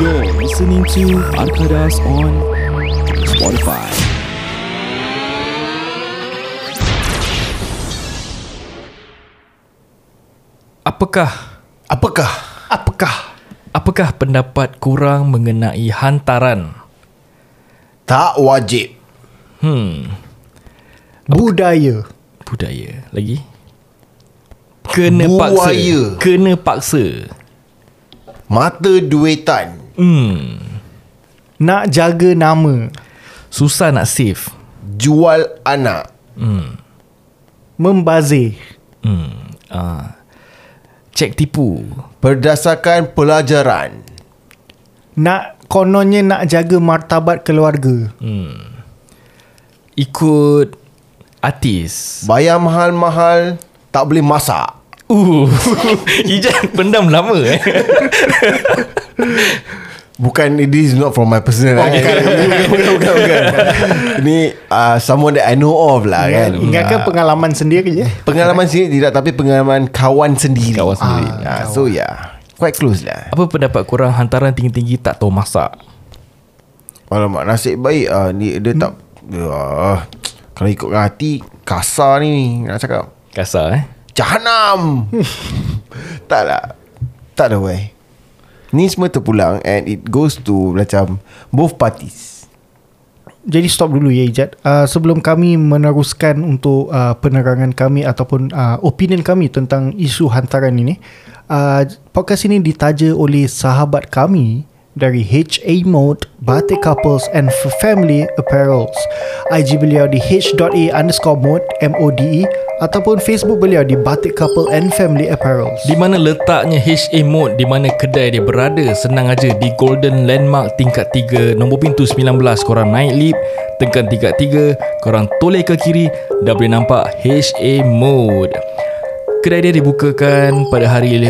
You're listening to Arkadas on Spotify. Apakah Apakah? Apakah? apakah pendapat kurang mengenai hantaran? Tak wajib. Budaya Budaya lagi? Kena paksa. Buaya. Kena paksa. Mata duitan. Hmm. Nak jaga nama Susah nak save. Jual anak. Membazir Hmm. Ah. Cek tipu. Berdasarkan pelajaran. Nak Kononnya nak jaga martabat keluarga Ikut artis. Bayar mahal-mahal. Tak boleh masak. Uh. Ijat pendam lama eh. Bukan This is not from my personal oh, bukan. bukan, bukan, bukan, bukan. Ini uh, Someone that I know of lah kan Ingatkan pengalaman sendiri je Pengalaman sendiri tidak Tapi pengalaman kawan sendiri Kawan sendiri. ah, So yeah Quite close lah Apa pendapat kurang hantaran tinggi-tinggi tak tahu masak? Alamak nasib baik ah, ni Dia tak dia, ah, Kalau ikut hati Kasar ni Nak cakap Kasar eh. Jahanam. Tak lah. Tak ada way. Ni semua terpulang And it goes to Macam Both parties. Jadi stop dulu ya Ijat uh, Sebelum kami meneruskan Untuk uh, penerangan kami Ataupun uh, opinion kami Tentang isu hantaran ini uh, Podcast ini ditaja oleh sahabat kami dari HA Mode, Batik Couples and Family Apparels. IG beliau di h.a underscore mode, M-O-D-E ataupun Facebook beliau di Batik Couple and Family Apparels. Di mana letaknya HA Mode Di mana kedai dia berada Senang aja Di Golden Landmark tingkat 3 Nombor pintu 19 Korang naik lift Tekan tingkat 3 Korang toleh ke kiri Dah boleh nampak HA Mode Kedai dia dibukakan pada hari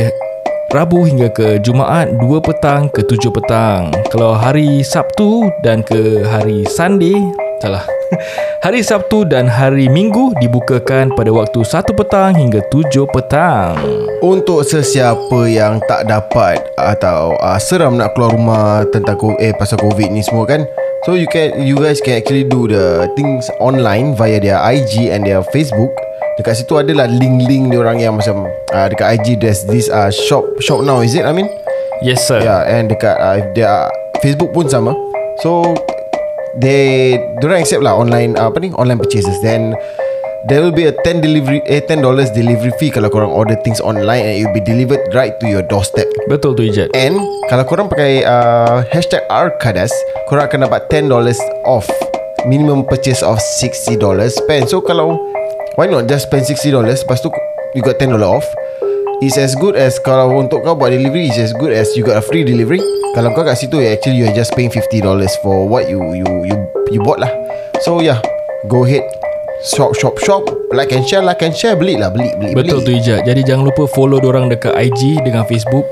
Rabu hingga ke Jumaat 2 petang ke 7 petang. Kalau hari Sabtu dan ke hari Sunday Salah. Hari Sabtu dan hari Minggu dibukakan pada waktu 1 petang hingga 7 petang. Untuk sesiapa yang tak dapat Atau uh, seram nak keluar rumah Tentang eh pasal covid ni semua kan So you can you guys can actually do the things online via their IG and their Facebook. Dekat situ adalah link-link dia orang yang macam uh, dekat IG there's this uh, shop shop now is it I mean? Yes sir Yeah, and dekat uh, their Facebook pun sama. So they don't accept lah online uh, apa ni online purchases. Then there will be a 10 delivery eh 10 dollars delivery fee kalau korang order things online and it will be delivered right to your doorstep. Betul tu Ijat And kalau korang pakai uh, hashtag Arkadas, korang akan dapat 10 dollars off minimum purchase of 60 dollars spend. So kalau why not just spend 60 dollars? Lepas tu you got 10 dollar off. It's as good as kalau untuk kau buat delivery It's as good as you got a free delivery. Kalau kau kat situ Actually you are just paying 50 dollars For what you you you you bought lah. So yeah. Go ahead. Shop shop shop. Like and share Like and share. Beli lah Beli beli. Betul tu beli. Ijat. Jadi jangan lupa follow orang dekat IG dengan Facebook.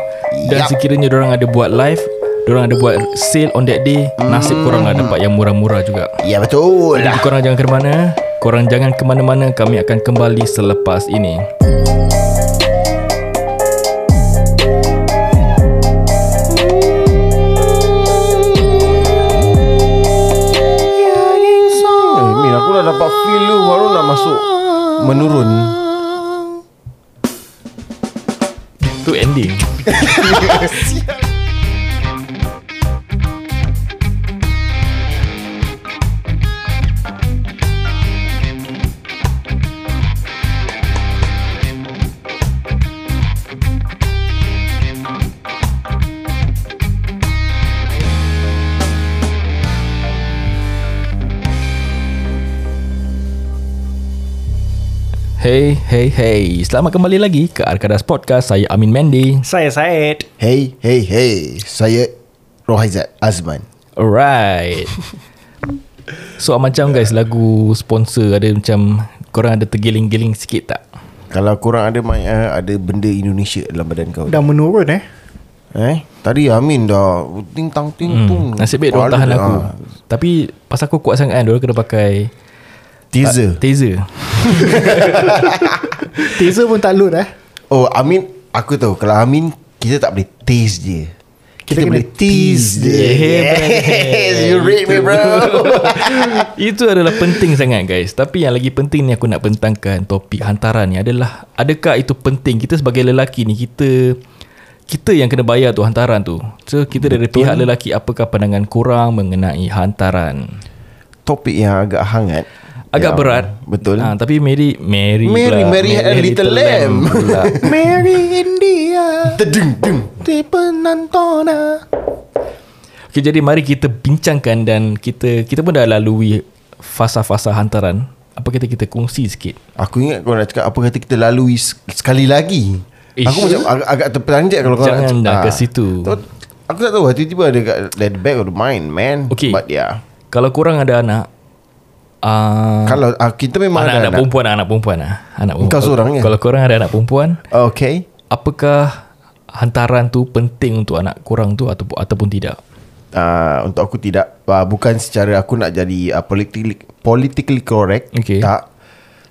Dan Yup. sekiranya orang ada buat live Orang ada buat sale on that day Nasib korang lah dapat yang murah-murah juga. Ya betul Jadi korang jangan ke mana Korang jangan ke mana-mana Kami akan kembali selepas ini. Eh, Min aku dah dapat feel lu. Baru nak masuk Menurun. Tu ending Hey, hey, hey. Selamat kembali lagi ke Arkadas Podcast. Saya Amin Mendy Saya Syed. Hey hey hey. Saya Rohaizat Azman. Alright. So macam guys Lagu sponsor Ada macam Korang ada tergiling-giling sikit tak? Kalau korang ada main, uh, Ada benda Indonesia Dalam badan kau Dah menurun eh. Eh? Tadi Amin dah Ting tang ting Hmm, tung nasib baik diorang tahan aku. Dah. Tapi Pasal aku kuat sangat kan Diorang kena pakai Teaser. Taser Taser pun tak load eh. Oh Amin Aku tahu. Kalau Amin Kita tak boleh taste je. Kita, boleh tease dia Yes You rate me bro. Itu. Adalah penting sangat guys. Tapi yang lagi penting ni aku nak bentangkan Topik hantaran ni adalah Adakah itu penting? Kita sebagai lelaki ni Kita Kita yang kena bayar tu hantaran tu. So kita dari pihak lelaki Apakah pandangan korang Mengenai hantaran? Topik yang agak hangat Agak Ya, berat Betul ha, Tapi Mary Mary Mary, pula. Mary had a little lamb. Mary India Tedung dung Di penantona Okay, jadi mari kita bincangkan dan kita kita pun dah lalui fasa-fasa hantaran. Apa kita kita kongsi sikit? Aku ingat kau nak cakap Apa kata kita lalui Sekali lagi Eh, Aku macam agak, agak terperanjat Kalau kau Jangan nak dah Ah. ke situ. Tahu- Aku tak tahu Tiba-tiba ada kat That back of the mind man Okay. But yeah Kalau korang ada anak uh, Kalau ah, kita memang anak, ada anak perempuan anak perempuan lah. Anak perempuan. Kau seorang, ya? Kalau korang ada anak perempuan, Okay apakah hantaran tu penting untuk anak korang tu ataupun ataupun tidak? uh, Untuk aku tidak uh, Bukan secara aku nak jadi uh, politically, politically correct Okay. Tak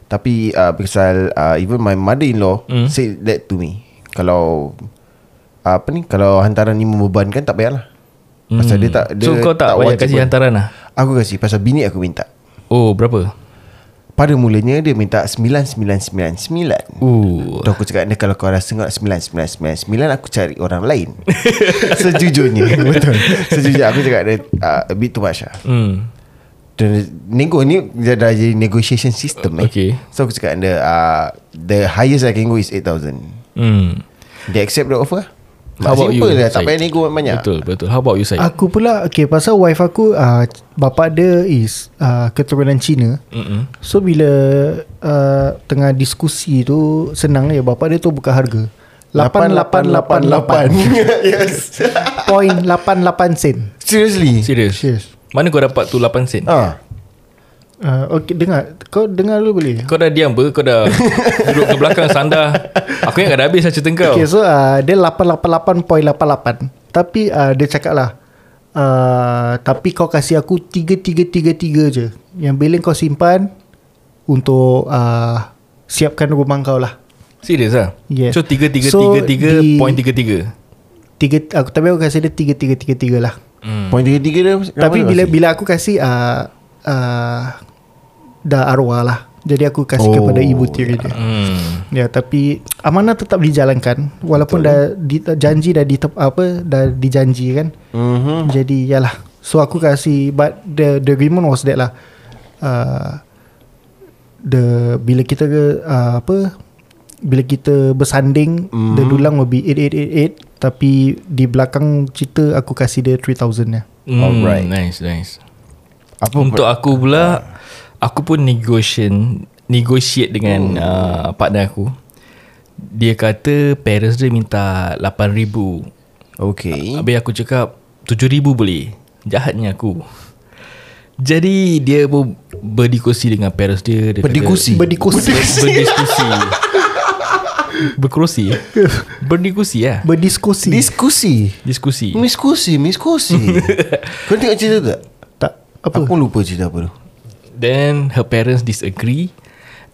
Tapi uh, Pasal uh, Even my mother-in-law Hmm. mm. Say that to me Kalau Apa ni Kalau hantaran ni membebankan Tak payahlah Pasal dia tak dia Hmm. so kau tak, banyak wajib kasih pun. hantaran lah? Aku kasih Pasal bini aku minta Oh berapa? Pada mulanya dia minta 9999 Uh, Tu aku cakap dia kalau kau rasa nak 9999 aku cari orang lain. Sejujurnya betul. Sejujurnya aku cakap dia uh, a bit too much lah. hmm. Dan nego ni dia dah jadi negotiation system eh. Okay. So aku cakap dia uh, the highest I can go is 8000. Hmm. Dia accept the offer. How about Simple you, lah, tak payah nego banyak. Betul betul. How about you Syed? Aku pula Okay pasal wife aku uh, Bapak dia is uh, Keturunan Cina Mm-mm. So bila uh, Tengah diskusi tu Senang je Bapak dia tu buka harga 8888 yes. Point 88 sen Seriously? Serius Mana kau dapat tu 8 sen? Ah. Uh, Okay dengar. Kau dengar dulu boleh? Kau dah diam ber Kau dah duduk ke belakang sandar? Aku ingat dah habis lah cerita kau. Okay so uh, Dia 888.88 Tapi uh, dia cakap lah uh, Tapi kau kasih aku 3333 je. Yang billing kau simpan Untuk uh, Siapkan rumah kau lah. Serius lah? Yes. So 3333 So, 33 tiga, aku, Tapi aku kasih dia 3333 lah. Hmm. Point tiga-tiga dia Tapi bila bila aku kasih uh, uh, Dah arwah lah Jadi aku kasih Oh, kepada ibu tiri dia Hmm. Ya tapi amanah tetap dijalankan walaupun dah di, janji dah di apa dah dijanji kan. Mhm. Jadi yalah. So aku kasih but the the agreement was that lah. Uh, the bila kita uh, apa bila kita bersanding mm-hmm. the dulang will be 8888 tapi di belakang cerita aku kasih dia 3000 ya. Hmm, Alright. Nice nice Apa Untuk aku pula Aku pun negotiation Negotiate dengan Hmm. uh, partner aku. Dia kata Parents dia minta 8,000 Okay. Habis aku cakap 7,000 boleh. Jahatnya aku. Jadi dia pun Berdiskusi dengan parents dia, dia kata- Berdiskusi? Berdiskusi. Berdiskusi. Berkerusi. Berdiskusi lah Berdiskusi. Diskusi. Diskusi. Miskusi Miskusi Kau tengok cerita tu tak? tak. Apa? Aku lupa cerita apa tu Then her parents disagree.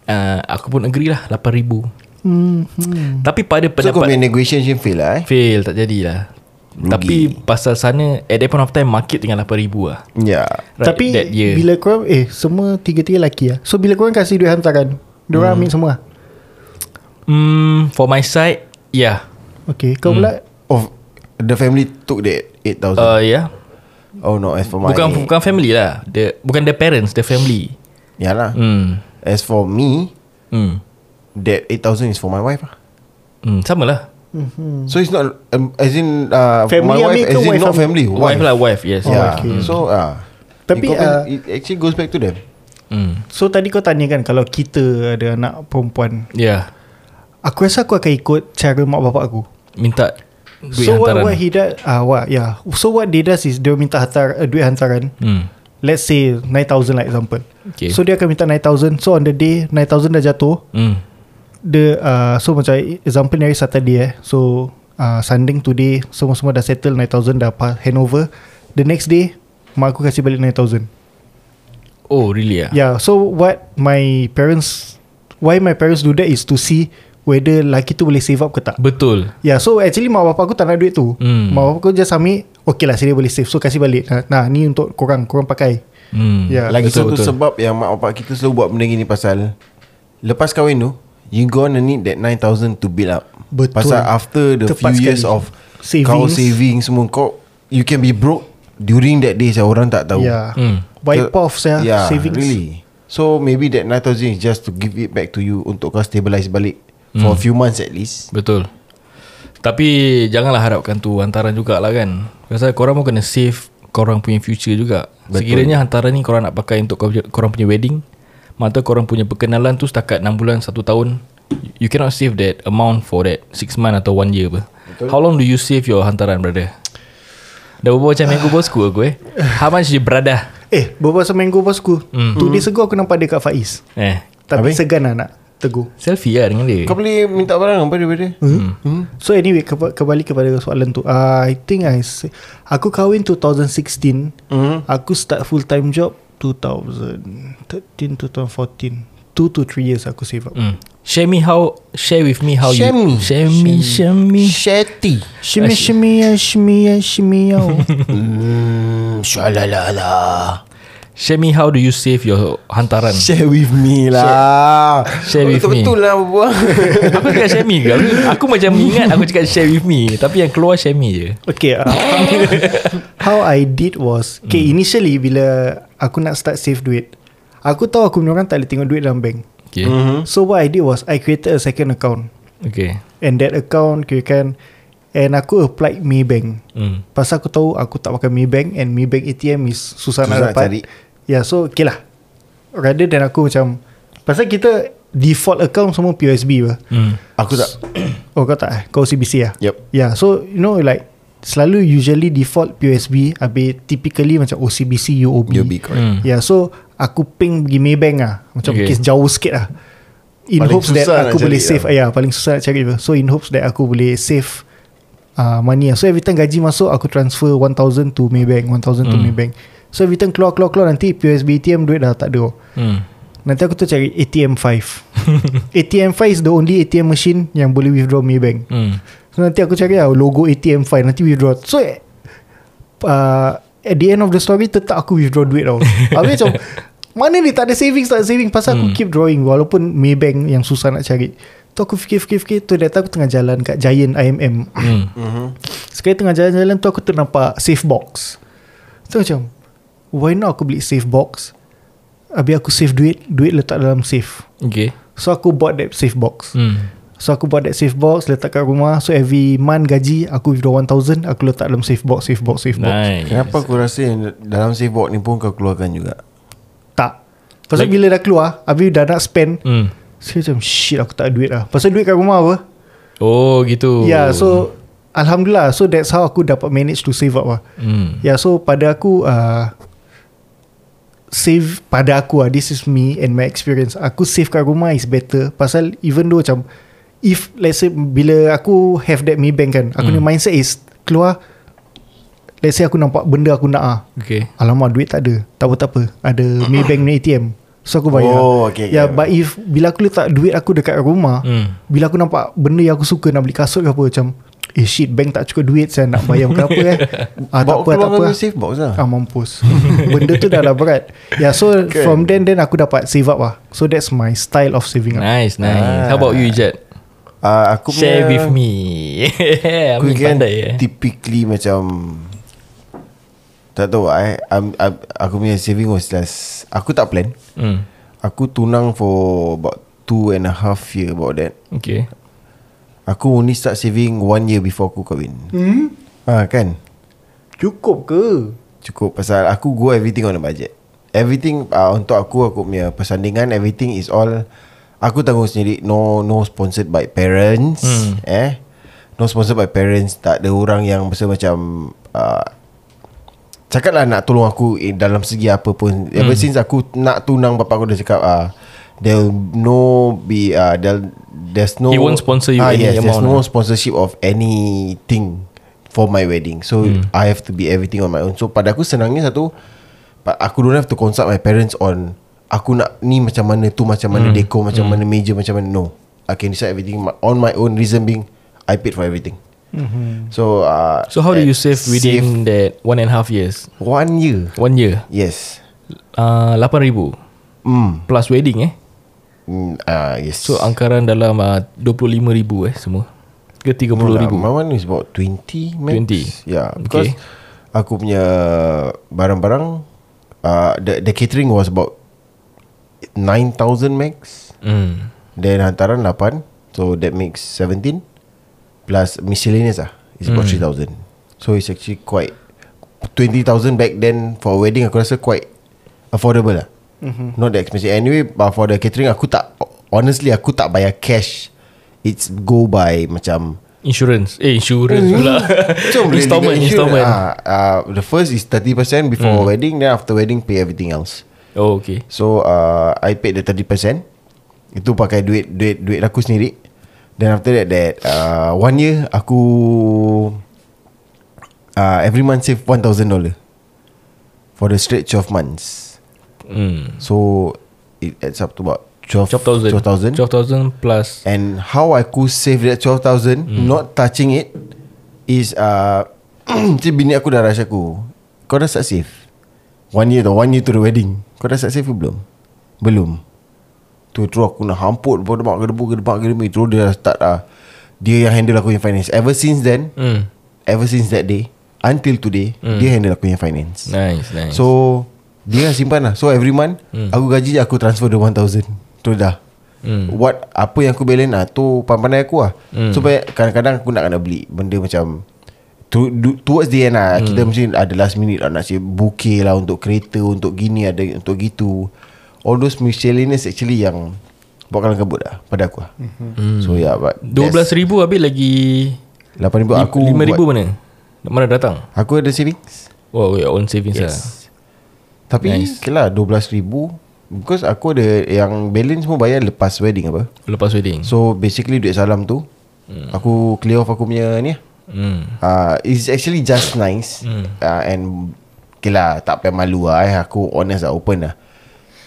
Uh, Aku pun agree lah 8,000 Hmm, hmm. Tapi pada So kau pendapat punya negotiation fail lah eh? Fail tak jadilah. Rugi. Tapi pasal sana At that point of time Market dengan 8,000 lah. Ya. Right, Tapi that year. bila korang Eh semua tiga-tiga lelaki lah. So bila korang kasih duit hantaran Diorang Hmm. ambil semua Hmm, For my side Yeah Okay Kau Hmm. pula Oh The family took that 8,000 uh, Yeah Oh no As for my Bukan bukan family lah. The, Bukan the parents The family. Yalah. Hmm. As for me Hmm, That 8,000 is for my wife lah. Hmm Sama lah. So it's not um, As in uh, Family My wife ambil ke As in wife not family? Wife. Lah wife Yes. Oh, Yeah. okay. So uh, Tapi, it, uh, it actually goes back to them. Hmm. So tadi kau tanya kan Kalau kita ada anak perempuan Yeah Aku rasa aku akan ikut Cara mak bapak aku. Minta Duit So what, hantaran what he does uh, what, yeah. So what they does is Dia minta hantar, uh, duit hantaran hmm. Let's say 9,000 like example Okay. So dia akan minta 9,000 So on the day 9,000 dah jatuh Hmm. Dia uh, So macam Example ni hari Saturday eh So uh, Sanding today Semua-semua dah settle 9,000 dah pa- hand over The next day Mak aku kasih balik 9,000 Oh really ah? Yeah so what My parents Why my parents do that Is to see Whether lelaki tu boleh save up ke tak Betul Ya yeah, so actually mak bapak aku tak nak duit tu Hmm. Mak bapak aku just ambil Okay lah saya boleh save So kasih balik Nah, nah ni untuk korang Korang pakai hmm. Ya yeah. Lagi Betul, satu betul. sebab yang mak bapak kita selalu buat benda gini pasal Lepas kahwin tu You gonna need that 9,000 to build up Betul. Pasal after the Tepat few years sekali. of Savings. Kau saving semua Kau You can be broke During that day saya Orang tak tahu Ya yeah. Hmm. Wipe So- off saya yeah, Savings really So maybe that 9,000 is just to give it back to you Untuk kau stabilize balik For a few months at least Betul Tapi Janganlah harapkan tu Hantaran jugalah kan Pasal korang pun kena save Korang punya future juga Betul. Sekiranya hantaran ni Korang nak pakai untuk kau- korang punya wedding Mata korang punya perkenalan tu Setakat 6 bulan 1 tahun You cannot save that amount For that 6 month atau 1 year apa Betul. How long do you save your hantaran brother? Dah berbual macam minggu bosku aku eh How much you brother? Eh beberapa seminggu bosku Hmm. mm. Tu dia segur aku nampak dia kat Faiz Eh Tapi Habis? segan lah nak tegur Selfie lah dengan dia Kau boleh minta barang apa daripada Hmm. Hmm. So anyway ke- kembali kepada soalan tu. Uh, I think I say, aku kahwin 2016. Mhm. Aku start full time job 2013 2014. 2 to 3 years aku save up. Hmm. Share me how Share with me how Share you me. Share me Share me Shetty Shimmy shimmy ya shimmy ya shimmy ya. Hmm Shalalala Share me how do you save your hantaran? Share with me lah. Share with me. Betul-betul lah berbual Aku cakap share me ke? Aku, aku macam ingat Aku cakap share with me. Tapi yang keluar share me je. Okay uh, How I did was Okay initially Bila Aku nak start save duit Aku tahu aku punya orang Tak boleh tengok duit dalam bank. Okay. Mhm. So what I did was I created a second account. Okay. And that account Kira kan And aku applied Maybank. Hmm. Pasal aku tahu Aku tak pakai Maybank And Maybank ATM is Susah, Susah nak nak dapat. cari. Ya yeah, so okay lah Rather than aku macam Pasal kita Default account semua POSB lah Hmm. Aku tak Oh kau tak eh Kau CBC lah Yep Yeah so you know like Selalu usually default POSB Habis typically macam OCBC UOB be correct Hmm. Yeah so Aku ping pergi Maybank lah Macam Okay. case jauh sikit lah In Paling hopes that aku boleh save lah. Ya yeah, paling susah nak cari lah. So in hopes that aku boleh save uh, Money lah So every time gaji masuk Aku transfer 1000 to Maybank 1000 to Hmm. Maybank So every time keluar keluar keluar Nanti POSB ATM duit dah tak ada Hmm. Nanti aku tu cari ATM 5 ATM 5 is the only ATM machine Yang boleh withdraw Maybank Hmm. So nanti aku cari lah Logo ATM file Nanti withdraw So uh, At the end of the story Tetap aku withdraw duit tau Habis macam Mana ni tak ada savings Tak ada saving Pasal aku Hmm. keep drawing Walaupun Maybank Yang susah nak cari Tu aku fikir-fikir Tu data aku tengah jalan Kat Giant IMM Hmm. Mhm. Sekali tengah jalan-jalan tu Aku ternampak Safe box So macam Why not aku beli safe box? Habis aku save duit Duit letak dalam safe. Okay. So aku bought that safe box. Hmm. So aku buat that safe box Letak kat rumah. So every month gaji Aku withdraw 1000 Aku letak dalam safe box Safe box Safe box. Nice. Kenapa aku rasa yang Dalam save box ni pun kau keluarkan juga? Tak. Pasal Like- bila dah keluar Habis dah nak spend hmm. Saya macam shit aku tak ada duit lah. Pasal duit kat rumah apa? Oh gitu. Ya yeah, so Alhamdulillah. So that's how aku dapat manage to save up lah. Hmm. Ya yeah, so pada aku uh, Save Pada aku lah This is me And my experience Aku save kat rumah is better Pasal even though macam If let's say Bila aku have that Maybank kan Aku Hmm. ni mindset is Keluar Let's say aku nampak Benda aku nak ah. Okay Alamak duit tak ada Tak apa tak apa Ada Maybank ni ATM So aku bayar Oh, okay, Ya yeah, okay. but if Bila aku letak duit aku dekat rumah hmm. Bila aku nampak Benda yang aku suka Nak beli kasut ke apa Macam Eh shit bank tak cukup duit Saya nak bayar ke apa eh? Ah, Tak apa tak apa. save box lah. Ah mampus. Benda tu dah lah berat. Ya yeah, so Kan. From then then aku dapat save up lah. So that's my style of saving up. Nice nice. Ah. How about you Ijat uh, Aku Share punya with me. Aku kan pandai eh. typically macam Tak tahu I, I'm, I'm, Aku punya saving was less. Aku tak plan. Hmm. Aku tunang for about Two and a half year about that. Okay Aku only start saving One year before aku kahwin hmm? Ah kan Cukup ke? Cukup pasal aku go everything on a budget Everything uh, Untuk aku Aku punya persandingan Everything is all Aku tanggung sendiri No no sponsored by parents Hmm. Eh No sponsored by parents Tak ada orang yang Masa macam uh, Cakap lah nak tolong aku eh, Dalam segi apa pun Ever Hmm. since aku Nak tunang Bapak aku dah cakap uh, There'll no be uh, there'll, There's no He won't sponsor you ah, any yes, There's amount no lah. sponsorship of anything For my wedding So Hmm. I have to be everything on my own So pada aku senangnya satu Aku don't have to consult my parents on Aku nak ni macam mana Tu macam mana Hmm. Dekor macam mana Meja macam mana No I can decide everything on my own. Reason being, I paid for everything. Mm-hmm. So, uh, So how do eh, you save within that one and a half years? one year? One year. Yes. Uh, 8,000 Hmm. plus wedding eh. Mm, uh, yes. So angkaran dalam uh, 25,000 eh semua. Ke 30,000? My one is about 20 max. 20? Yeah, because Okay. aku punya barang-barang uh, the the catering was about 9000 max. Hmm. Then hantaran 8 So that makes 17 Plus miscellaneous lah It's about 3000 So it's actually quite 20,000 back then For wedding aku rasa quite Affordable lah mm-hmm. Not that expensive Anyway but For the catering aku tak Honestly aku tak bayar cash It's go by macam Insurance. Eh insurance pula. So boleh installment, installment. insurance. Ah, uh, The first is 30% Before Hmm. wedding Then after wedding Pay everything else Oh okay. So uh, I paid the 30% Itu pakai duit duit duit aku sendiri Then after that that uh, One year aku uh, Every month save $1,000 For the straight 12 months Hmm. So It adds up to about 12 12,000. 12,000 12,000 plus. And how aku save that 12,000 Hmm. Not touching it Is uh, Macam bini aku dah rush aku Kau dah start save One year tau One year to the wedding Kau dah start save ke belum? Belum Tu terus aku nak hamput Berdemak gedebu Gedemak gedebu Terus dia dah start uh, Dia yang handle aku yang finance Ever since then Hmm. Ever since that day Until today Dia handle aku yang finance Nice, nice. So Dia simpan lah. So every month Aku gaji je Aku transfer the 1000 Tu dah. Hmm. What Apa yang aku balance lah Tu pandai aku lah. So banyak- kadang-kadang aku nak kena beli Benda macam to, do, Towards the end lah. Kita mesti ada last minute lah Nak si bouquet lah Untuk kereta Untuk gini ada Untuk gitu. All those miscellaneous actually yang Buat kalang kabut lah Pada aku lah. So yeah but 12,000 habis lagi 8,000 aku 5,000 buat- mana? Mana datang? Aku ada savings. Wow, your own savings yes. lah. Tapi Nice. okay lah 12,000 Because aku ada Yang balance semua bayar Lepas wedding apa Lepas wedding. So basically duit salam tu hmm. Aku clear off aku punya ni Hmm. uh, It's actually just nice hmm. uh, And Okay lah Tak payah malu lah eh. Aku honest lah Open lah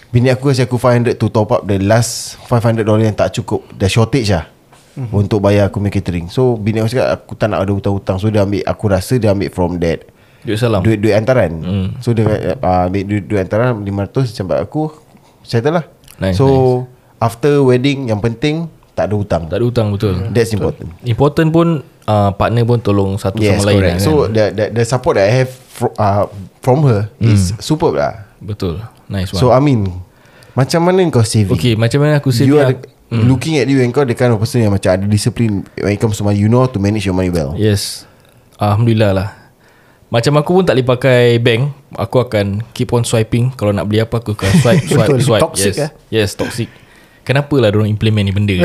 Bini aku kasi aku 500 To top up the last $500 yang tak cukup The shortage lah hmm. Untuk bayar aku punya catering So bini aku cakap Aku tak nak ada hutang-hutang So dia ambil Aku rasa dia ambil from that Duit salam. Duit duit antaran Hmm. So dia uh, ambil duit, duit antaran 500 Sampai aku Settle lah Nice, So After wedding Yang penting Tak ada hutang Tak ada hutang betul. That's important Important pun uh, partner pun tolong satu Yes sama lain correct lah, So kan? the, the the support that I have fro, uh, From her Is superb lah betul. Nice one. So Amin Macam mana kau saving okay, macam mana aku save You are the, Looking at you And kau the kind of person Yang macam ada discipline When it comes to money You know how to manage your money well Yes. Alhamdulillah lah. Macam aku pun tak boleh pakai bank. Aku akan keep on swiping. Kalau nak beli apa Aku akan swipe, swipe, Betul. swipe Toxic, yes. eh? Yes, toxic. Kenapa lah diorang implement ni benda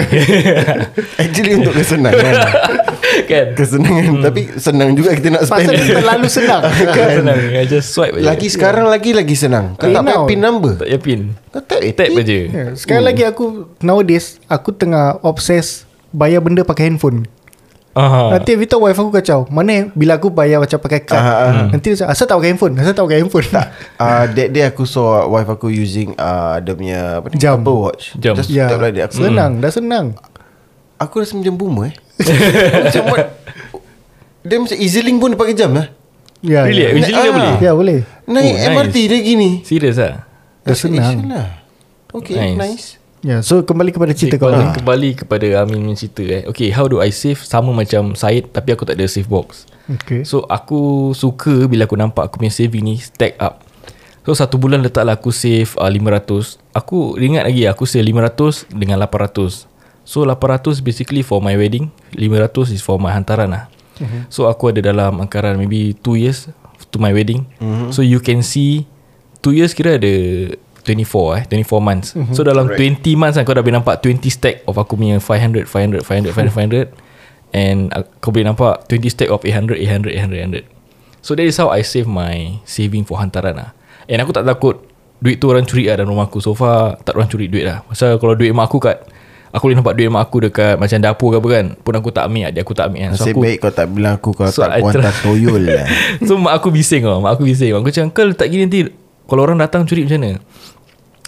Actually untuk kesenangan Kan? Kesenangan. Tapi senang juga kita nak spend. Pasal terlalu senang. Kan? Senang. I just swipe je Lagi sekarang lagi lagi senang. Kau tak payah pin number? Tak payah pin. Kau tap eh Tap je Ya, Sekarang lagi aku Nowadays Aku tengah obses Bayar benda pakai handphone Aha. Nanti every time wife aku kacau Mana bila aku bayar macam pakai kad Ah, ah. Nanti dia cakap Asal tak pakai handphone Asal tak pakai handphone uh, That day aku saw Wife aku using uh, Dia punya apa ni, Jam. Apple watch Jam. Just Ya tap like that aku, Senang Dah senang aku rasa macam boomer eh Macam what Dia macam EasyLink pun dia pakai jam lah Ya Really? ya. eh? Usually dah Ah. boleh Ya boleh Naik Oh, nice. MRT dia gini Serius lah Dah senang lah. Okay Nice. nice, Ya so kembali kepada cerita kau kembali, ni kembali kepada Amin punya cerita eh. Okay how do I save? Sama macam Syed Tapi aku tak ada save box. Okay. So aku suka Bila aku nampak Aku punya saving ni Stack up. So satu bulan letaklah aku save uh, 500 Aku ingat lagi Aku save 500 Dengan 800 So 800 basically for my wedding 500 is for my hantaran lah. Uh-huh. So aku ada dalam angkaran Maybe 2 years To my wedding. Uh-huh. So you can see 2 years kira ada 24 eh 24 months. Uh-huh. So dalam Correct. 20 months kan Kau dah boleh nampak 20 stack Of aku punya 500 500 500 500 And uh, kau boleh nampak 20 stack of 800 800 800 800 So that is how I save my Saving for hantaran lah And aku tak takut Duit tu orang curi lah dalam rumah aku. So far tak orang curi duit lah Pasal kalau duit mak aku kat Aku boleh nampak duit mak aku dekat Macam dapur ke apa kan Pun aku tak ambil Adik aku tak ambil kan So Nasib aku baik kau tak bilang aku Kau So, tak I kuantar toyol lah So mak aku bising tau Mak aku bising. Aku cakap Kau letak gini nanti Kalau orang datang curi macam mana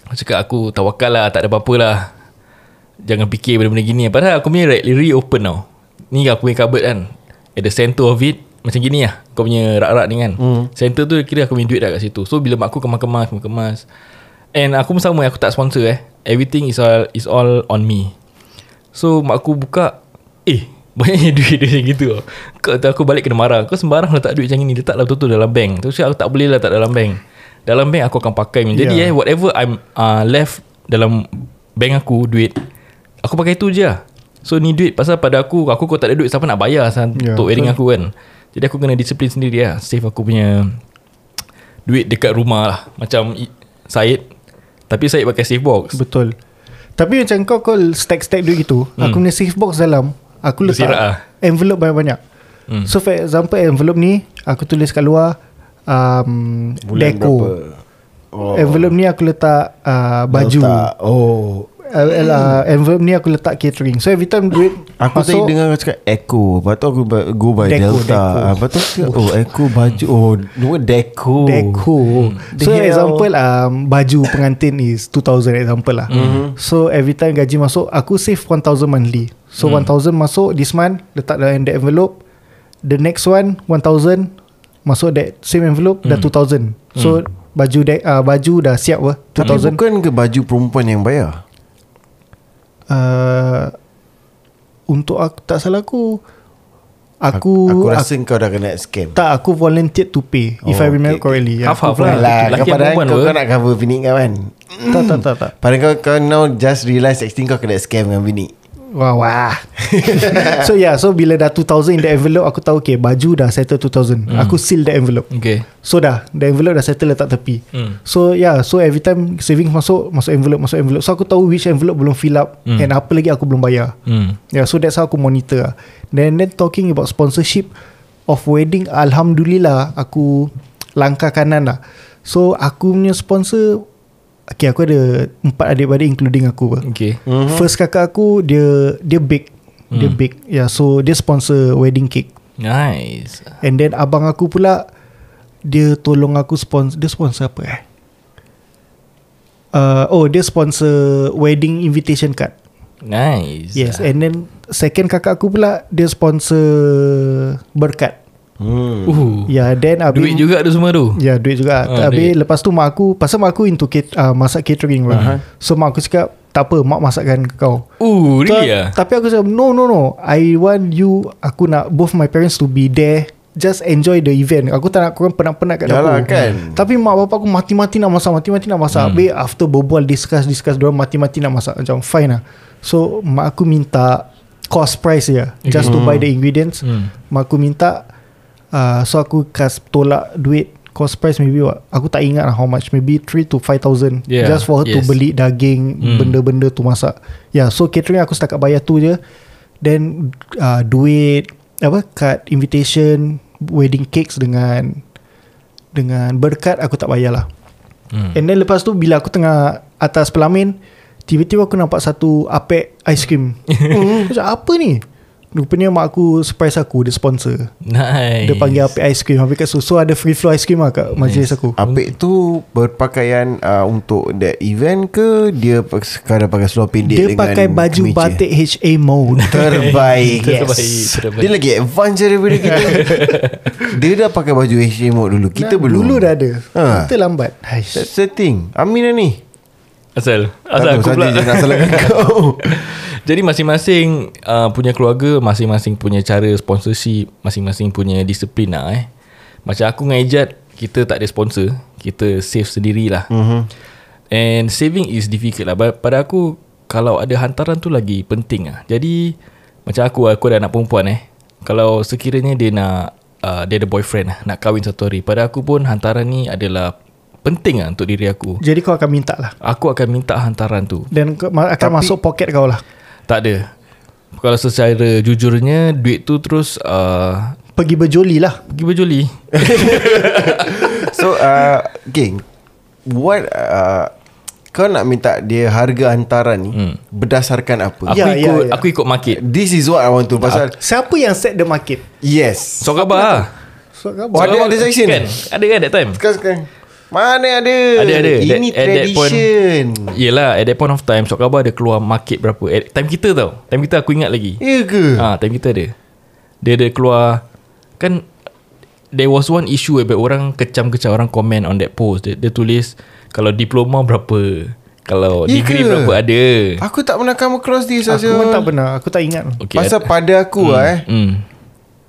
Aku cakap aku tawakal lah Tak ada apa-apa lah. Jangan fikir benda-benda gini. Padahal aku punya really open tau. Ni aku punya cupboard kan At the center of it Macam gini lah Kau punya rak-rak ni kan. Hmm. Center tu kira aku punya duit dah kat situ. So bila mak aku kemas-kemas Kemas And aku pun sama Aku tak sponsor eh. Everything is all is all on me. So mak aku buka Eh Banyaknya duit dia macam gitu. Kau tu aku balik kena marah. Kau sembarang letak duit macam ni Letaklah betul-betul dalam bank. Tu aku tak boleh lah letak dalam bank Dalam bank aku akan pakai Jadi Yeah. eh Whatever I'm uh, left Dalam bank aku Duit Aku pakai tu je lah So ni duit Pasal pada aku Aku kau tak ada duit Siapa nak bayar yeah, Ya, Untuk wedding betul. aku kan Jadi aku kena disiplin sendiri lah Save aku punya Duit dekat rumah lah Macam Syed Tapi Syed pakai safe box Betul Tapi macam kau Kau stack-stack duit gitu hmm. Aku punya safe box dalam Aku letak Bersirak lah. Envelope banyak-banyak Hmm. So for example Envelope ni Aku tulis kat luar um, Bulan Deco berapa? oh. Envelope ni aku letak uh, Baju Letak. Oh uh, uh, Envelope ni aku letak catering So every time duit Aku tadi dengar cakap Echo Lepas tu aku go by Deco, Delta Deco. Ah, Lepas tu aku Oh Echo baju Oh Dua Deco Deco So The hell? example um, Baju pengantin is 2000 example lah mm-hmm. So every time gaji masuk Aku save 1000 monthly So mm. 1000 masuk This month Letak dalam that envelope The next one 1000 Masuk that same envelope mm. Dah 2000 So baju de- uh, baju dah siap lah Tapi 2000 bukan ke baju perempuan yang bayar? Uh, Untuk aku Tak salah aku. Aku Aku rasa kau dah kena scam. Tak aku volunteered to pay If Oh, I remember okay, correctly. Half-half Aku lah. Alah, Lelaki kau kau, nak cover bini kau kan? Tak tak tak tak. Padahal kau, kau now just realise Exting kau kena scam dengan bini Wah wah So yeah So bila dah 2000 in the envelope Aku tahu okay Baju dah settle 2000 hmm. Aku seal the envelope Okay So dah The envelope dah settle letak tepi Hmm. So yeah So every time savings masuk Masuk envelope Masuk envelope So aku tahu which envelope belum fill up Hmm. And apa lagi aku belum bayar hmm. Yeah so that's how aku monitor. Then then talking about sponsorship Of wedding Alhamdulillah Aku Langkah kanan lah So aku punya sponsor Okay aku ada Empat adik-beradik including aku. Okay Mm-hmm. First kakak aku dia dia bake. Hmm. Dia. Ya, yeah, so dia sponsor wedding cake. Nice And then abang aku pula dia tolong aku sponsor dia sponsor apa eh? Uh, oh dia sponsor wedding invitation card. Nice Yes, and then second kakak aku pula dia sponsor berkat. Hmm. uh, Ya, yeah, then Duit juga tu semua tu Ya duit juga Ah, uh, Habis duit. lepas tu mak aku Pasal mak aku into cat, uh, masak catering lah uh-huh. So mak aku cakap Tak apa mak masakkan ke kau Uh really Ta- ah? Tapi aku cakap No no no I want you Aku nak both my parents to be there Just enjoy the event Aku tak nak korang penat-penat kat Yalah, dapur kan. Tapi mak bapak aku mati-mati nak masak Mati-mati nak masak hmm. Habis after berbual Discuss-discuss Diorang mati-mati nak masak Macam fine lah So mak aku minta Cost price je Just to buy the ingredients Hmm. Mak aku minta uh, So aku kas tolak duit Cost price maybe what Aku tak ingat lah how much Maybe 3 to 5,000 Yeah, Just for her to yes. beli daging Hmm. Benda-benda tu masak Ya yeah, so catering aku setakat bayar tu je Then uh, Duit Apa Card invitation Wedding cakes dengan Dengan berkat Aku tak bayar lah hmm. And then lepas tu Bila aku tengah Atas pelamin Tiba-tiba aku nampak satu Apek ice cream hmm. Macam apa ni Rupanya mak aku Surprise aku Dia sponsor. Nice. Dia panggil Apek ice cream. Habis kat susu Ada free flow ice cream lah Kat majlis aku. Apik tu berpakaian uh, untuk that event ke? Dia sekadar pakai seluar pendek Dia dengan pakai baju kemeja? batik HA mode. Terbaik. Terbaik, terbaik. Dia lagi advance daripada kita. Dia dah pakai baju HM mode dulu. Kita Nah, belum. Dulu dah ada. Ha. Kita lambat. Haish. That's the thing. Amin lah ni? Asal. Asal tahu aku pula. salahkan kau Jadi masing-masing uh, Punya keluarga Masing-masing punya cara sponsorship Masing-masing punya disiplin lah eh. Macam aku dengan Ijat Kita tak ada sponsor. Kita save sendirilah. Mm-hmm. And saving is difficult lah. But Pada aku Kalau ada hantaran tu lagi penting lah. Jadi Macam aku Aku ada anak perempuan eh. Kalau sekiranya dia nak uh, Dia ada boyfriend lah Nak kahwin satu hari. Pada aku pun Hantaran ni adalah Penting lah untuk diri aku. Jadi kau akan minta lah? Aku akan minta hantaran tu. Dan akan Tapi- masuk poket kau lah Tak ada Kalau secara jujurnya Duit tu terus uh, Pergi berjoli lah. Pergi berjoli. So uh, Okay What uh, Kau nak minta dia harga hantaran ni Hmm. Berdasarkan apa? Aku Ya, ya, ikut ya. Aku ikut market. This is what I want to Pasal Siapa yang set the market? Yes. So khabar lah. So Oh, ada- ada section? kan? Ada kan that time? Sekarang sekarang Mana ada? Ada, ada. Ini That- at that point- tradition. Yelah at that point of time Sok Khabar ada keluar market berapa? At Time kita tau. Time kita aku ingat lagi. Ya ke? Ah, Time kita ada. Dia ada keluar. Kan There was one issue Where orang kecam-kecam Orang comment on that post. Dia, dia tulis Kalau diploma berapa? Kalau Ya degree ke? berapa ada? Aku tak pernah come across this Aku pun tak pernah. Aku tak ingat. Okay, Pasal pada aku hmm. eh. hmm,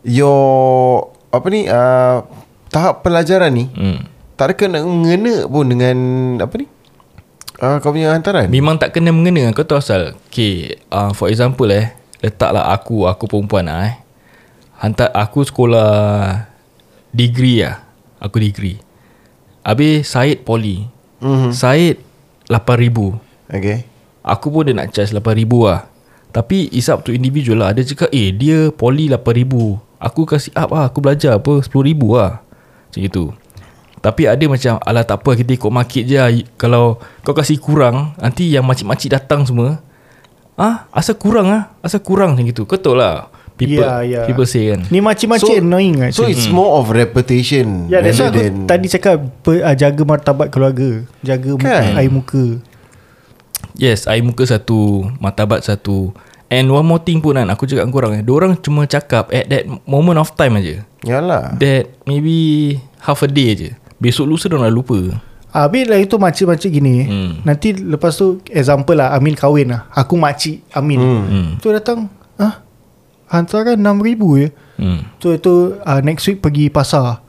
Your Apa ni uh, Tahap pelajaran ni hmm. Tak ada kena mengena pun dengan Apa ni? Uh, Kau punya hantaran. Memang tak kena mengena. Kau tahu asal? Okay uh, For example eh Letaklah aku Aku perempuan lah eh. Hantar aku sekolah Degree lah Aku degree. Habis Syed Poly. Mm-hmm. Syed 8,000 Okay. Aku pun dia nak charge 8,000 lah Tapi it's up to individual lah. Ada cakap Eh dia Poly 8,000 Aku kasih up lah Aku belajar apa? 10,000 lah Macam itu Tapi ada macam Alah tak apa Kita ikut market je lah. Kalau kau kasih kurang Nanti yang makcik-makcik datang semua Ah, Asal kurang ah Asal kurang macam itu Kau tahu lah People, Ya, ya. people say kan Ni macam-macam annoying So actually. it's more of reputation Ya, that's why aku than- tadi cakap per, uh, jaga martabat keluarga, jaga Kan? kan? air muka. Yes Air muka satu Martabat satu And one more thing pun kan Aku cakap korang eh Diorang cuma cakap At that moment of time aja Yalah That maybe Half a day je Besok lusa dah lupa. Ah, Habis lah itu makcik-makcik gini Hmm. Nanti lepas tu Example lah Amin kahwin lah. Aku makcik Amin. Hmm. Tu datang ah, Hantaran RM6,000 je hmm. Tu itu uh, Next week pergi pasar.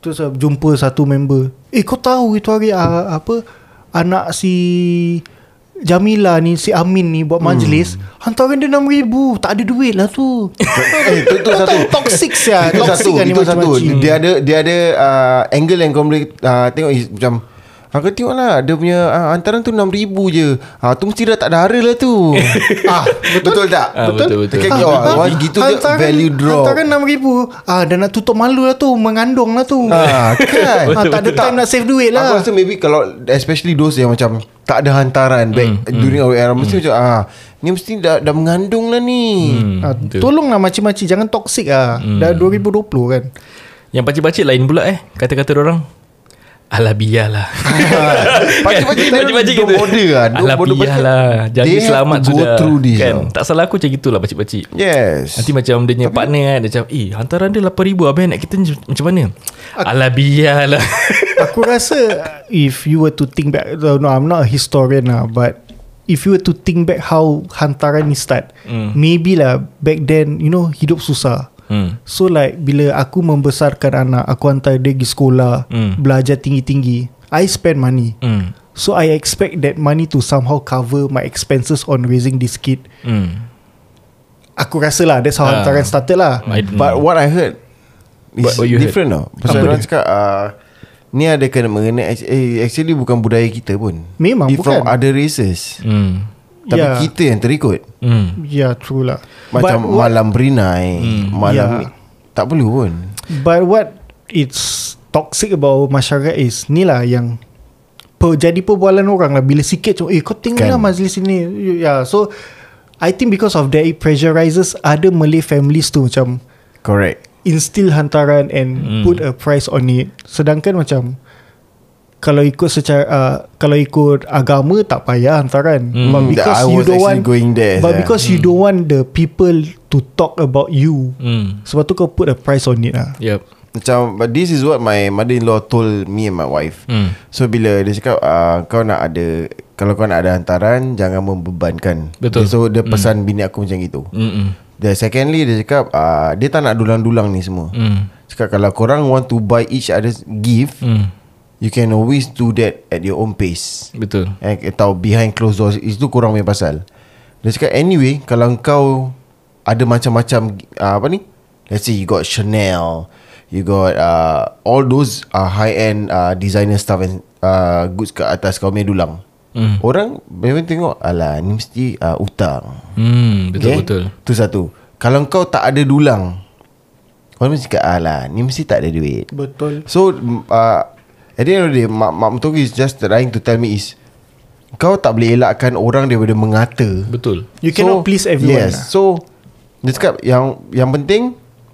Terus uh, jumpa satu member. Eh kau tahu itu hari uh, Apa Anak si Jamila ni Si Amin ni Buat majlis Hantaran dia RM6,000 Tak ada duit lah tu. Eh, itu, itu satu. Toxic Itu Toxic satu ni Itu satu. Dia ada Dia ada uh, Angle yang kau boleh uh, Tengok is, Macam Aku tengok lah Dia punya uh, Hantaran tu RM6,000 je. Uh, Tu mesti dah tak ada hara lah tu. Ah, betul, tak? Ah, betul, betul. Okay, Ah, oh, ah, gitu je Value drop. Hantaran RM6,000 ah, Dah nak tutup malu lah tu Mengandung lah tu. Ah, kan? Ah, Tak ada time nak save duit Aku lah rasa maybe kalau Especially those yang macam Tak ada hantaran Back during our era Mesti macam ah, Ni mesti dah, dah mengandung lah ni. Hmm, ah. Tolonglah macam-macam Jangan toxic lah. Dah 2020 kan. Yang pakcik-pakcik lain pula eh Kata-kata orang Alah biarlah Pakcik-pakcik dia Pakcik-pakcik don't gitu. bother lah. Biarlah Jaga They have selamat sudah. through this, kan? Tak salah aku macam gitulah pakcik-pakcik Yes. Nanti macam dia punya partner kan Dia macam Eh hantaran dia RM8,000 Habis nak kita macam mana? Alah biarlah Aku rasa If you were to think back No I'm not a historian lah But If you were to think back How hantaran ni start Hmm. Maybe lah Back then You know Hidup susah hmm. So like Bila aku membesarkan anak Aku hantar dia pergi sekolah Hmm. Belajar tinggi-tinggi I spend money Hmm. So I expect that money to somehow cover my expenses on raising this kid. Hmm. Aku rasa lah that's how Ah. hantaran started lah. I But know. what I heard Is What- what you different tau Pasal orang cakap uh, Ni ada kena mengenai eh, Actually bukan budaya kita pun Memang, from bukan. other races Hmm. Tapi Yeah. kita yang terikut Ya yeah, true lah. Macam but what, malam berinai Malam Yeah. ni Tak perlu pun But what it's toxic about masyarakat is ni lah yang per, jadi perbualan orang lah bila sikit macam eh kau tengok Kan. lah majlis ini ya yeah, so I think because of that it pressurizes other Malay families tu macam Correct instill hantaran and Hmm. put a price on it sedangkan macam kalau ikut secara uh, kalau ikut agama tak payah hantaran Hmm. but because I you don't want going there, but yeah. because you don't want the people to talk about you Hmm. sebab tu kau put a price on it lah Yep. Macam But this is what my mother-in-law told me and my wife Hmm. So bila dia cakap uh, Kau nak ada Kalau kau nak ada hantaran Jangan membebankan Betul. So dia pesan bini aku macam gitu Hmm. Dan secondly dia cakap uh, Dia tak nak dulang-dulang ni semua Hmm. Cakap kalau korang want to buy each other's gift Hmm. You can always do that at your own pace. Betul. eh, Atau behind closed doors. Itu korang punya pasal. Dia cakap anyway Kalau kau Ada macam-macam uh, Apa ni? Let's say you got Chanel You got uh, All those uh, High-end uh, Designer stuff And uh, Goods kat atas Kau punya dulang. Hmm. Orang Memang tengok Alah ni mesti uh, Utang. Hmm. Betul betul. Tu satu. Kalau kau tak ada dulang Orang mesti cakap Alah ni mesti tak ada duit. Betul. So uh, At the end of the day Mak, Mak Mutogi is just trying to tell me is Kau tak boleh elakkan orang daripada mengata. Betul. you cannot please everyone Yes. lah. So Dia cakap yang Yang penting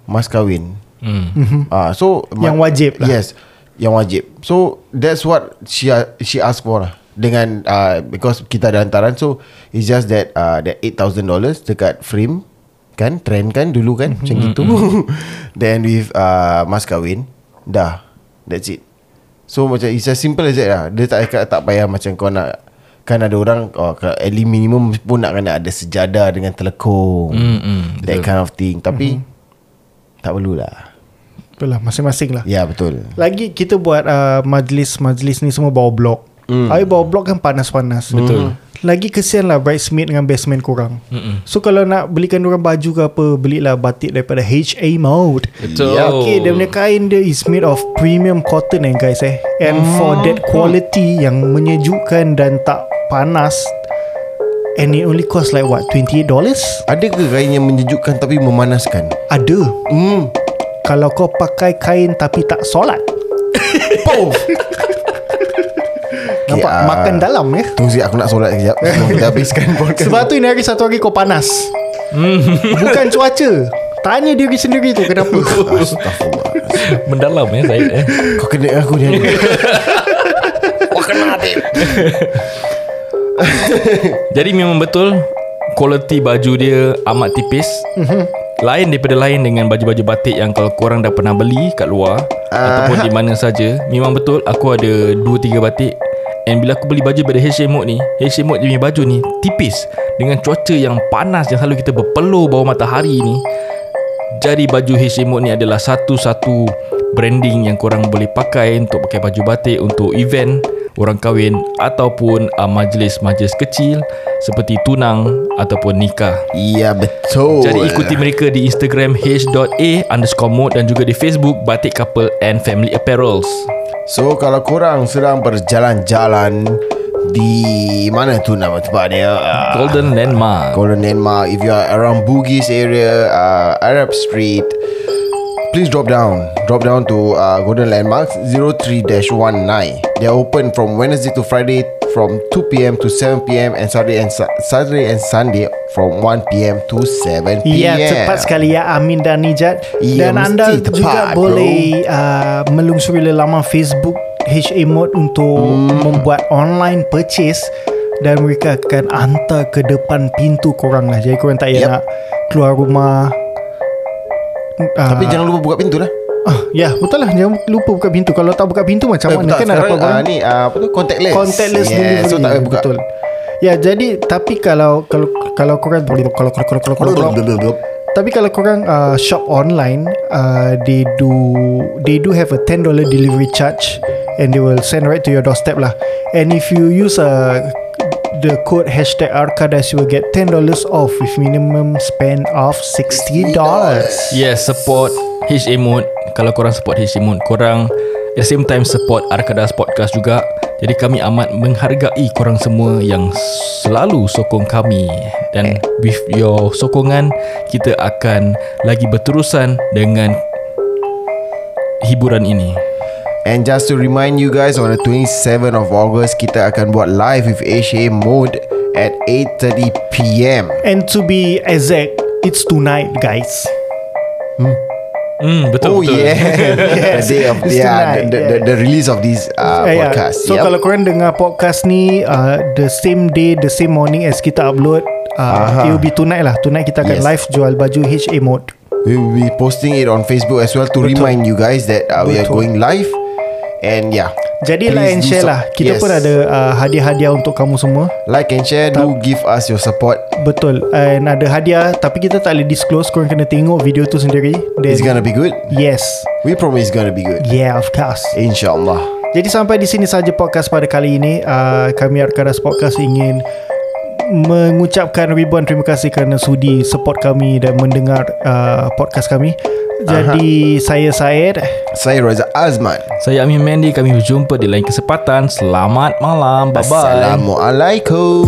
Mas kahwin. Hmm. Ah, So Yang ma- wajib lah. Yes Yang wajib. So that's what She she asked for lah. Dengan uh, Because kita ada hantaran So It's just that uh, That $8,000 Dekat frame Kan Trend kan dulu kan Macam gitu. Then with uh, Mas kahwin Dah That's it So macam It's as simple as that lah. Dia tak, tak payah Macam kau nak Kan ada orang oh, kalau At least minimum pun Nak kena ada sejadah Dengan telekong Mm-mm, That kind of thing. Tapi Tak perlulah. Betul lah Masing-masing lah. Ya betul. Lagi kita buat uh, Majlis-majlis ni semua bawa blok. Mm. Habis bawa blok kan panas-panas. Betul Lagi kesian lah Bridesmaid dengan bestman korang Mm-mm. So kalau nak belikan orang baju ke apa Belilah batik daripada HA Mode. Betul. Ya, Okay dia punya kain dia Is made of premium cotton eh guys eh. And for that quality Yang menyejukkan dan tak panas And it only cost like what $28? Ada ke kain yang menyejukkan Tapi memanaskan? Ada. Hmm Kalau kau pakai kain tapi tak solat. Pow Nampak? Ah. makan dalam ya? Tunggu sekejap aku nak solat sekejap Sebelum kita habiskan podcast Sebab tu ini hari satu hari kau panas. Bukan cuaca. Tanya diri sendiri tu kenapa? Astaghfirullah Mendalam ya saya eh. Kau kena aku ni. Jadi memang betul Quality baju dia amat tipis Lain daripada lain dengan baju-baju batik Yang kalau korang dah pernah beli kat luar Ataupun di mana saja Memang betul aku ada 2-3 batik. And bila aku beli baju pada HM Mode ni HM Mode punya baju ni tipis Dengan cuaca yang panas Yang selalu kita berpeluh bawah matahari ni. Jadi baju HM Mode ni adalah satu-satu branding yang korang boleh pakai Untuk pakai baju batik Untuk event Orang kahwin Ataupun uh, majlis-majlis kecil Seperti tunang Ataupun nikah. Ya betul. Jadi ikuti mereka di Instagram h.a underscore mode Dan juga di Facebook Batik Couple and Family Apparels. So kalau korang sedang berjalan-jalan Di mana tu nama tempat dia? Uh, Golden Landmark. Golden Landmark. If you are around Bugis area uh, Arab Street Please drop down Drop down to uh, Golden Landmark 03-19 They are open from Wednesday to Friday From 2pm to 7pm And Saturday and Su- Saturday and Sunday From 1pm to 7pm Ya tepat sekali ya Amin dan Nijat Ya, Dan anda tepat, juga bro. boleh uh, Melungsuri laman Facebook HA Mode Untuk Hmm. membuat online purchase Dan mereka akan hantar ke depan pintu korang lah Jadi korang tak payah Yep. nak keluar rumah uh, Tapi jangan lupa buka pintu lah. Ah, Ya betul lah. Jangan lupa buka pintu. Kalau tak buka pintu macam Eh, mana? tak, Kan dapat barang uh, ni uh, apa tu? Contactless. contactless yeah, delivery. So tak payah buka. betul. Ya jadi tapi kalau kalau kalau korang kalau kalau kalau kalau kalau kalau tapi kalau korang uh, shop online uh, they do they do have a $10 delivery charge and they will send right to your doorstep lah. And if you use uh, the code hashtag Arkadas you will get $10 off with minimum spend of $60 Yes support HA Mode Kalau korang support HA Mode Korang At the same time support Arkadas Podcast juga. Jadi kami amat menghargai korang semua Yang selalu sokong kami. Dan with your sokongan Kita akan lagi berterusan Dengan hiburan ini And just to remind you guys On the 27 of August Kita akan buat live with HA Mode At 8.30pm and to be exact it's tonight guys Hmm betul Oh betul yeah Yes, The day of it's yeah, tonight, the, the, yeah. the, the release of this uh, ya. podcast So Yup. kalau korang dengar podcast ni uh, The same day The same morning as kita upload uh. It will be tonight lah Tonight kita akan Yes. live Jual baju HA mode We will be posting it on Facebook as well To remind you guys That uh, we are Betul. going live And yeah. Jadi Please like and share so- lah Kita Yes. pun ada uh, Hadiah-hadiah untuk kamu semua. Like and share Do give us your support. Betul. And ada hadiah Tapi kita tak boleh disclose. Korang kena tengok video tu sendiri. Then, It's gonna be good? Yes. We promise it's gonna be good. Yeah of course. InsyaAllah. Jadi sampai di sini saja podcast pada kali ini. Uh, kami Arkadas Podcast ingin mengucapkan ribuan terima kasih kerana sudi support kami dan mendengar uh, podcast kami. Jadi saya Syed. Saya Raza Azman. Saya Amin Mandy Kami berjumpa di lain kesempatan. Selamat malam. Bye-bye. Assalamualaikum